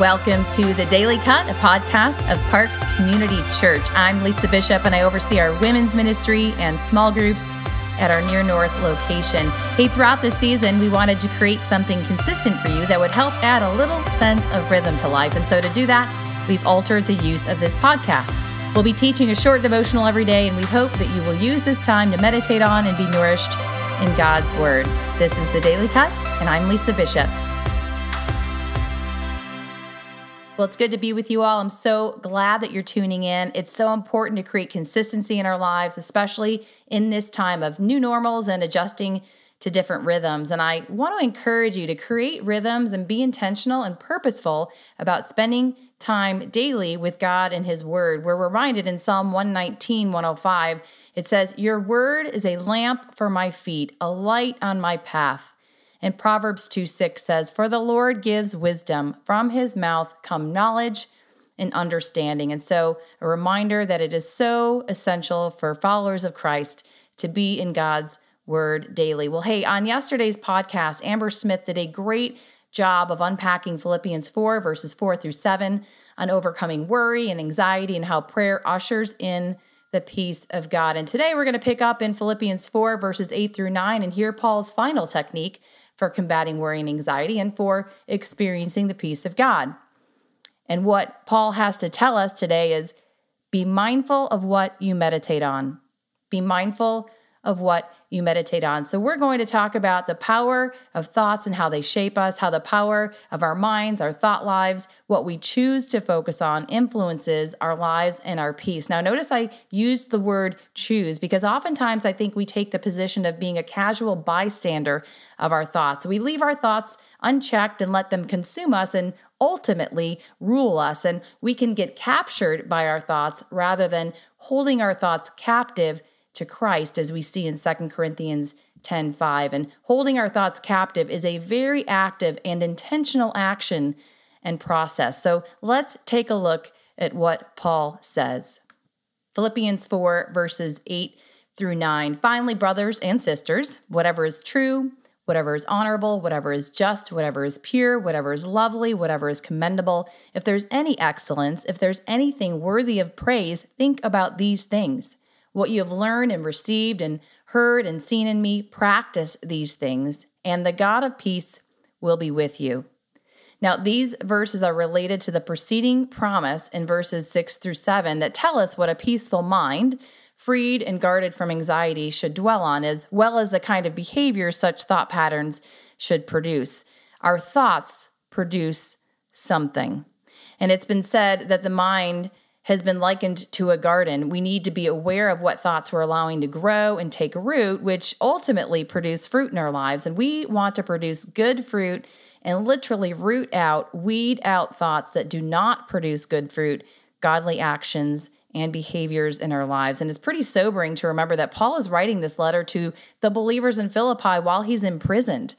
Welcome to the Daily Cut, a podcast of Park Community Church. I'm Lisa Bishop, and I oversee our women's ministry and small groups at our near north location. Hey, throughout this season, we wanted to create something consistent for you that would help add a little sense of rhythm to life. And so to do that, we've altered the use of this podcast. We'll be teaching a short devotional every day, and we hope that you will use this time to meditate on and be nourished in God's Word. This is the Daily Cut, and I'm Lisa Bishop. Well, it's good to be with you all. I'm so glad that you're tuning in. It's so important to create consistency in our lives, especially in this time of new normals and adjusting to different rhythms. And I want to encourage you to create rhythms and be intentional and purposeful about spending time daily with God and His Word. We're reminded in Psalm 119, 105, it says, Your word is a lamp for my feet, a light on my path. And Proverbs 2 6 says, For the Lord gives wisdom, from his mouth come knowledge and understanding. And so, a reminder that it is so essential for followers of Christ to be in God's word daily. Well, hey, on yesterday's podcast, Amber Smith did a great job of unpacking Philippians 4, verses 4 through 7, on overcoming worry and anxiety and how prayer ushers in the peace of God. And today we're going to pick up in Philippians 4, verses 8 through 9, and hear Paul's final technique for combating worry and anxiety and for experiencing the peace of God. And what Paul has to tell us today is be mindful of what you meditate on. Be mindful of what you meditate on. So, we're going to talk about the power of thoughts and how they shape us, how the power of our minds, our thought lives, what we choose to focus on influences our lives and our peace. Now, notice I used the word choose because oftentimes I think we take the position of being a casual bystander of our thoughts. We leave our thoughts unchecked and let them consume us and ultimately rule us. And we can get captured by our thoughts rather than holding our thoughts captive to Christ, as we see in 2 Corinthians 10 5. And holding our thoughts captive is a very active and intentional action and process. So let's take a look at what Paul says. Philippians 4, verses 8 through 9. Finally, brothers and sisters, whatever is true, whatever is honorable, whatever is just, whatever is pure, whatever is lovely, whatever is commendable, if there's any excellence, if there's anything worthy of praise, think about these things. What you have learned and received and heard and seen in me, practice these things, and the God of peace will be with you. Now, these verses are related to the preceding promise in verses 6 through 7 that tell us what a peaceful mind, freed and guarded from anxiety, should dwell on, as well as the kind of behavior such thought patterns should produce. Our thoughts produce something. And it's been said that the mind has been likened to a garden. We need to be aware of what thoughts we're allowing to grow and take root, which ultimately produce fruit in our lives. And we want to produce good fruit and literally root out, weed out thoughts that do not produce good fruit, godly actions, and behaviors in our lives. And it's pretty sobering to remember that Paul is writing this letter to the believers in Philippi while he's imprisoned.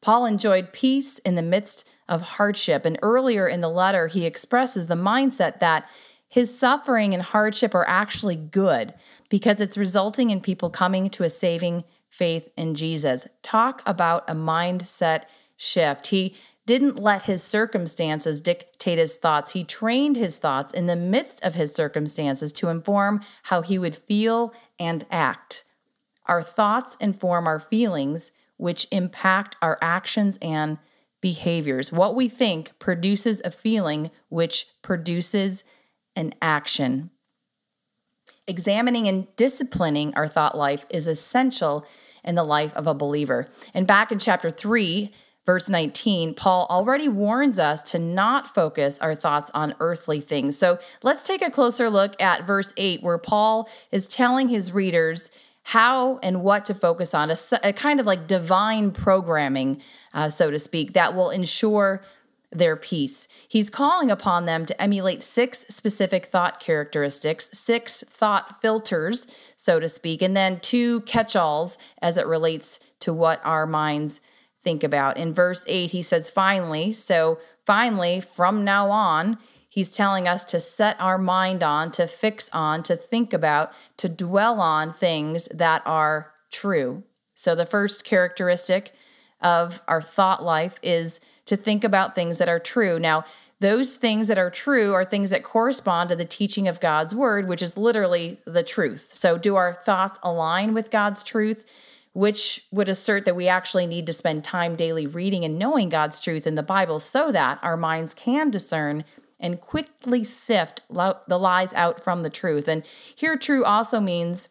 Paul enjoyed peace in the midst of hardship. And earlier in the letter, he expresses the mindset that his suffering and hardship are actually good because it's resulting in people coming to a saving faith in Jesus. Talk about a mindset shift. He didn't let his circumstances dictate his thoughts. He trained his thoughts in the midst of his circumstances to inform how he would feel and act. Our thoughts inform our feelings, which impact our actions and behaviors. What we think produces a feeling, which produces and action. Examining and disciplining our thought life is essential in the life of a believer. And back in chapter 3, verse 19, Paul already warns us to not focus our thoughts on earthly things. So let's take a closer look at verse 8, where Paul is telling his readers how and what to focus on, a, a kind of like divine programming, uh, so to speak, that will ensure their peace. He's calling upon them to emulate six specific thought characteristics, six thought filters, so to speak, and then two catch alls as it relates to what our minds think about. In verse 8, he says, finally, so finally, from now on, he's telling us to set our mind on, to fix on, to think about, to dwell on things that are true. So the first characteristic of our thought life is to think about things that are true. Now, those things that are true are things that correspond to the teaching of God's word, which is literally the truth. So, do our thoughts align with God's truth? Which would assert that we actually need to spend time daily reading and knowing God's truth in the Bible so that our minds can discern and quickly sift the lies out from the truth. And here, true also means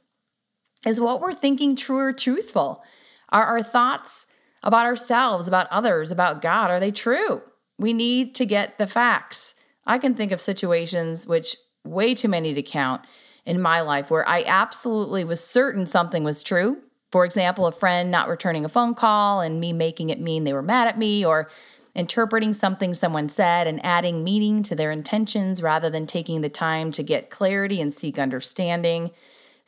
is what we're thinking true or truthful? Are our thoughts about ourselves, about others, about God, are they true? We need to get the facts. I can think of situations which way too many to count in my life where I absolutely was certain something was true. For example, a friend not returning a phone call and me making it mean they were mad at me, or interpreting something someone said and adding meaning to their intentions rather than taking the time to get clarity and seek understanding.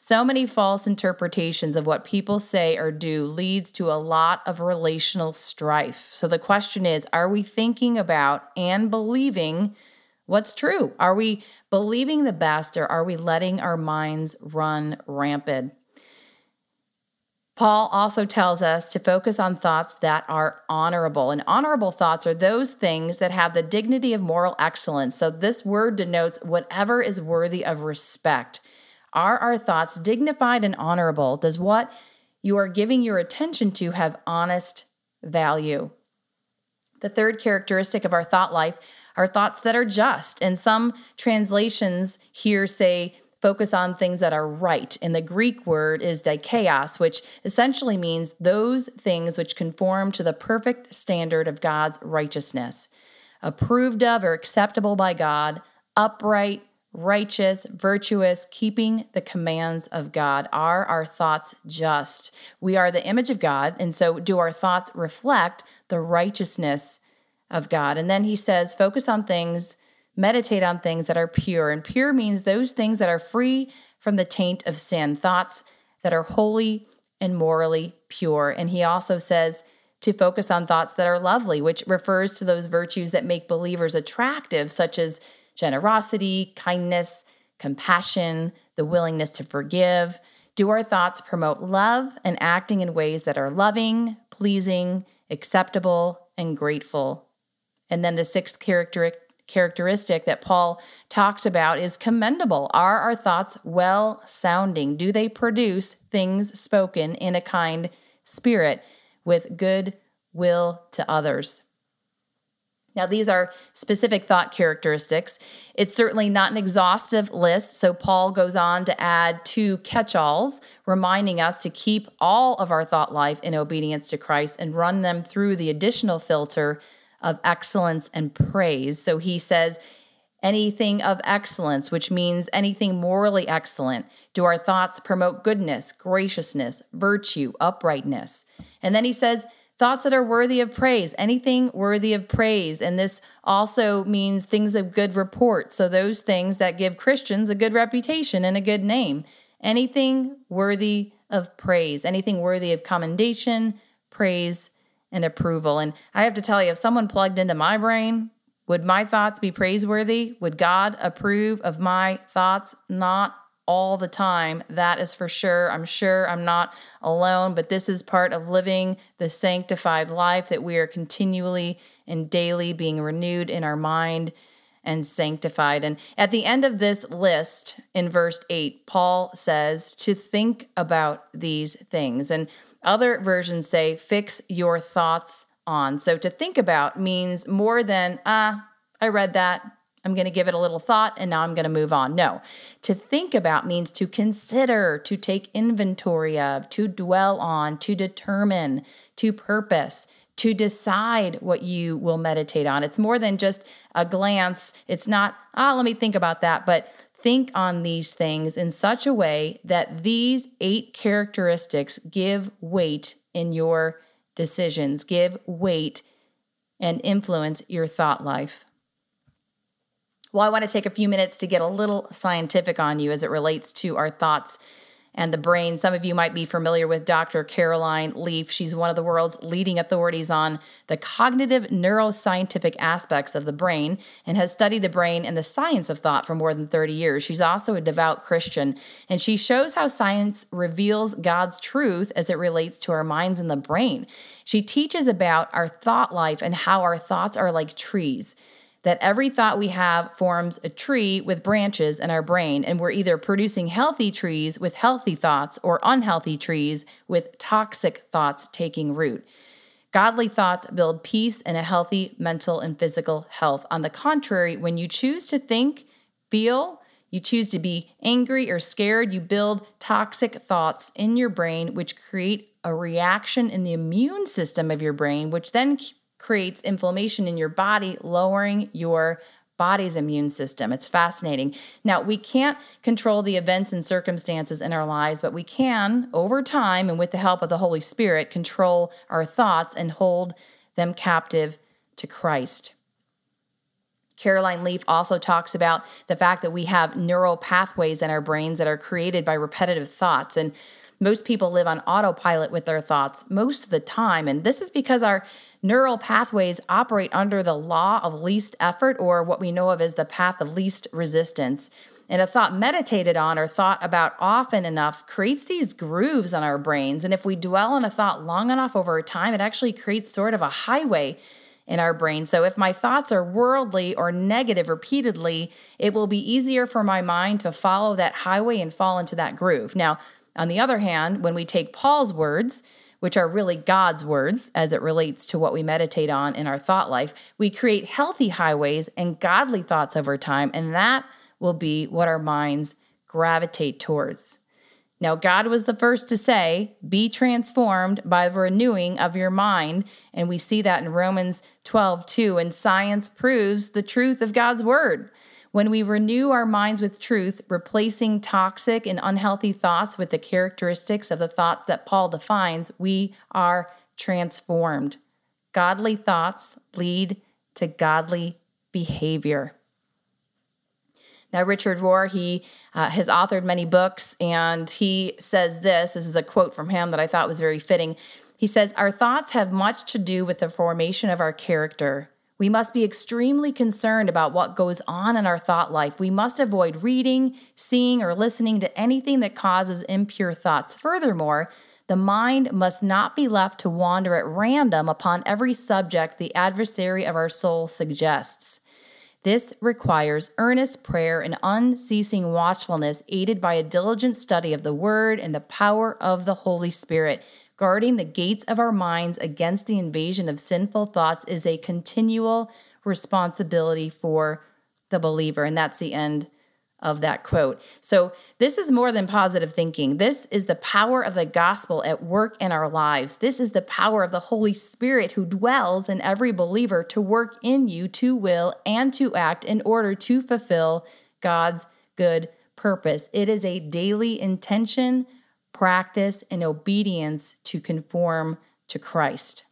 So many false interpretations of what people say or do leads to a lot of relational strife. So the question is are we thinking about and believing what's true? Are we believing the best or are we letting our minds run rampant? Paul also tells us to focus on thoughts that are honorable. And honorable thoughts are those things that have the dignity of moral excellence. So this word denotes whatever is worthy of respect. Are our thoughts dignified and honorable? Does what you are giving your attention to have honest value? The third characteristic of our thought life are thoughts that are just. And some translations here say focus on things that are right. And the Greek word is dikaios, which essentially means those things which conform to the perfect standard of God's righteousness, approved of or acceptable by God, upright, righteous, virtuous, keeping the commands of God. Are our thoughts just? We are the image of God, and so do our thoughts reflect the righteousness of God? And then he says, focus on things, meditate on things that are pure. And pure means those things that are free from the taint of sin, thoughts that are holy and morally pure. And he also says, to focus on thoughts that are lovely, which refers to those virtues that make believers attractive, such as generosity, kindness, compassion, the willingness to forgive? Do our thoughts promote love and acting in ways that are loving, pleasing, acceptable, and grateful? And then the sixth character, characteristic that Paul talks about is commendable. Are our thoughts well sounding? Do they produce things spoken in a kind spirit with good will to others? Now, these are specific thought characteristics. It's certainly not an exhaustive list, so Paul goes on to add two catch alls, reminding us to keep all of our thought life in obedience to Christ and run them through the additional filter of excellence and praise. So he says, anything of excellence, which means anything morally excellent. Do our thoughts promote goodness, graciousness, virtue, uprightness? And then he says, thoughts that are worthy of praise, anything worthy of praise. And this also means things of good report. So, those things that give Christians a good reputation and a good name. Anything worthy of praise, anything worthy of commendation, praise, and approval. And I have to tell you, if someone plugged into my brain, would my thoughts be praiseworthy? Would God approve of my thoughts? Not all the time. That is for sure. I'm sure I'm not alone, but this is part of living the sanctified life that we are continually and daily being renewed in our mind and sanctified. And at the end of this list in verse 8, Paul says to think about these things. And other versions say, fix your thoughts on. So to think about means more than, ah, I read that. I'm going to give it a little thought and now I'm going to move on. No, to think about means to consider, to take inventory of, to dwell on, to determine, to purpose, to decide what you will meditate on. It's more than just a glance. It's not, ah, let me think about that, but think on these things in such a way that these eight characteristics give weight in your decisions, give weight and influence your thought life. Well, I want to take a few minutes to get a little scientific on you as it relates to our thoughts and the brain. Some of you might be familiar with Dr. Caroline Leaf. She's one of the world's leading authorities on the cognitive neuroscientific aspects of the brain and has studied the brain and the science of thought for more than 30 years. She's also a devout Christian, and she shows how science reveals God's truth as it relates to our minds and the brain. She teaches about our thought life and how our thoughts are like trees. That every thought we have forms a tree with branches in our brain, and we're either producing healthy trees with healthy thoughts or unhealthy trees with toxic thoughts taking root. Godly thoughts build peace and a healthy mental and physical health. On the contrary, when you choose to think, feel, you choose to be angry or scared, you build toxic thoughts in your brain, which create a reaction in the immune system of your brain, which then creates inflammation in your body, lowering your body's immune system. It's fascinating. Now, we can't control the events and circumstances in our lives, but we can, over time and with the help of the Holy Spirit, control our thoughts and hold them captive to Christ. Caroline Leaf also talks about the fact that we have neural pathways in our brains that are created by repetitive thoughts. And most people live on autopilot with their thoughts most of the time. And this is because our neural pathways operate under the law of least effort, or what we know of as the path of least resistance. And a thought meditated on or thought about often enough creates these grooves on our brains. And if we dwell on a thought long enough over time, it actually creates sort of a highway in our brain. So if my thoughts are worldly or negative repeatedly, it will be easier for my mind to follow that highway and fall into that groove. Now, on the other hand, when we take Paul's words, which are really God's words as it relates to what we meditate on in our thought life, we create healthy highways and godly thoughts over time, and that will be what our minds gravitate towards. Now, God was the first to say, Be transformed by the renewing of your mind. And we see that in Romans 12, 2. And science proves the truth of God's word. When we renew our minds with truth, replacing toxic and unhealthy thoughts with the characteristics of the thoughts that Paul defines, we are transformed. Godly thoughts lead to godly behavior. Now, Richard Rohr, he uh, has authored many books, and he says this this is a quote from him that I thought was very fitting. He says, Our thoughts have much to do with the formation of our character. We must be extremely concerned about what goes on in our thought life. We must avoid reading, seeing, or listening to anything that causes impure thoughts. Furthermore, the mind must not be left to wander at random upon every subject the adversary of our soul suggests. This requires earnest prayer and unceasing watchfulness, aided by a diligent study of the Word and the power of the Holy Spirit. Guarding the gates of our minds against the invasion of sinful thoughts is a continual responsibility for the believer. And that's the end of that quote. So, this is more than positive thinking. This is the power of the gospel at work in our lives. This is the power of the Holy Spirit who dwells in every believer to work in you to will and to act in order to fulfill God's good purpose. It is a daily intention practice, and obedience to conform to Christ.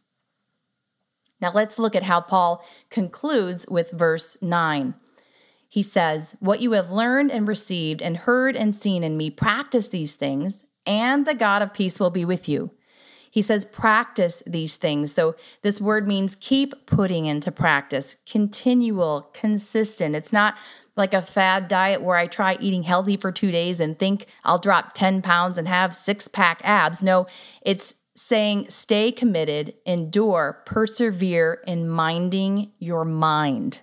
Now let's look at how Paul concludes with verse 9. He says, What you have learned and received and heard and seen in me, practice these things, and the God of peace will be with you. He says, practice these things. So, this word means keep putting into practice, continual, consistent. It's not like a fad diet where I try eating healthy for two days and think I'll drop 10 pounds and have six pack abs. No, it's saying stay committed, endure, persevere in minding your mind.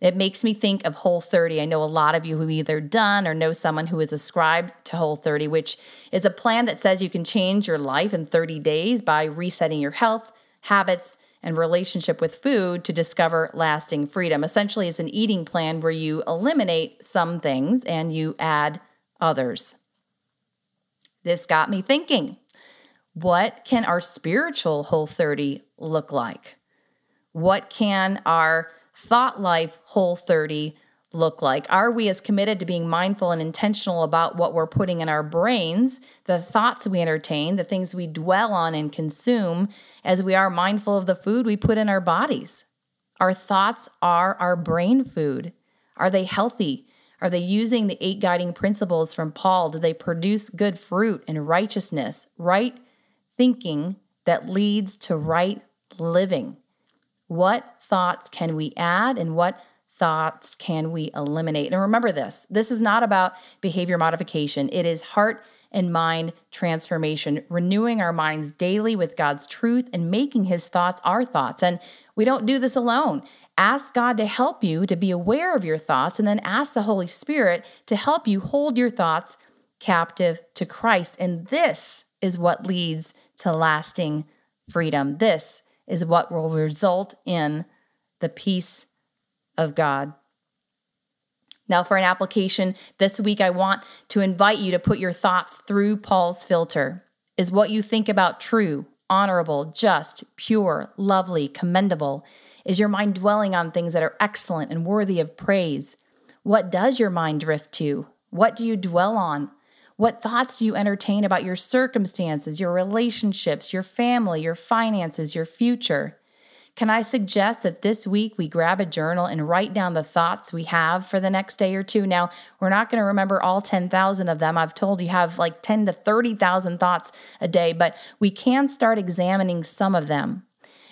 It makes me think of Whole 30. I know a lot of you who either done or know someone who is ascribed to Whole 30, which is a plan that says you can change your life in 30 days by resetting your health, habits, and relationship with food to discover lasting freedom. Essentially, it's an eating plan where you eliminate some things and you add others. This got me thinking what can our spiritual whole 30 look like? What can our thought life whole 30 look like? Are we as committed to being mindful and intentional about what we're putting in our brains, the thoughts we entertain, the things we dwell on and consume, as we are mindful of the food we put in our bodies? Our thoughts are our brain food. Are they healthy? Are they using the eight guiding principles from Paul? Do they produce good fruit and righteousness, right thinking that leads to right living? What thoughts can we add and what thoughts can we eliminate? And remember this this is not about behavior modification, it is heart and mind transformation, renewing our minds daily with God's truth and making his thoughts our thoughts. And we don't do this alone. Ask God to help you to be aware of your thoughts, and then ask the Holy Spirit to help you hold your thoughts captive to Christ. And this is what leads to lasting freedom. This is what will result in the peace of God. Now, for an application this week, I want to invite you to put your thoughts through Paul's filter. Is what you think about true, honorable, just, pure, lovely, commendable? Is your mind dwelling on things that are excellent and worthy of praise? What does your mind drift to? What do you dwell on? What thoughts do you entertain about your circumstances, your relationships, your family, your finances, your future? Can I suggest that this week we grab a journal and write down the thoughts we have for the next day or two? Now, we're not going to remember all 10,000 of them. I've told you have like 10 to 30,000 thoughts a day, but we can start examining some of them.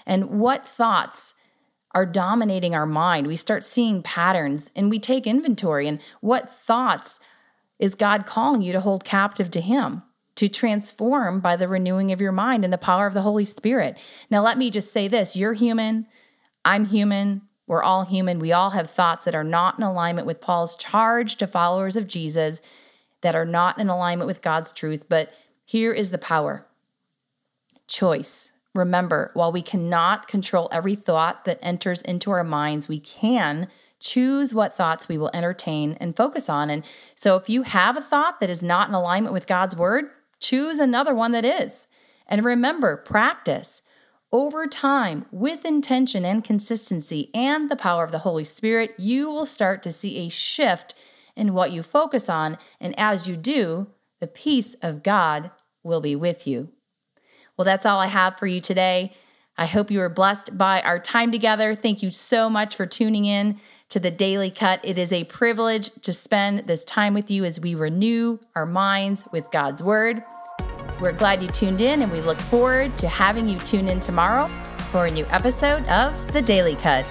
And what thoughts are dominating our mind? We start seeing patterns and we take inventory and what thoughts is God calling you to hold captive to Him, to transform by the renewing of your mind and the power of the Holy Spirit. Now, let me just say this you're human, I'm human, we're all human. We all have thoughts that are not in alignment with Paul's charge to followers of Jesus, that are not in alignment with God's truth. But here is the power choice. Remember, while we cannot control every thought that enters into our minds, we can choose what thoughts we will entertain and focus on. And so if you have a thought that is not in alignment with God's word, choose another one that is. And remember, practice over time with intention and consistency and the power of the Holy Spirit, you will start to see a shift in what you focus on. And as you do, the peace of God will be with you. Well, that's all I have for you today. I hope you were blessed by our time together. Thank you so much for tuning in to the Daily Cut. It is a privilege to spend this time with you as we renew our minds with God's Word. We're glad you tuned in, and we look forward to having you tune in tomorrow for a new episode of The Daily Cut.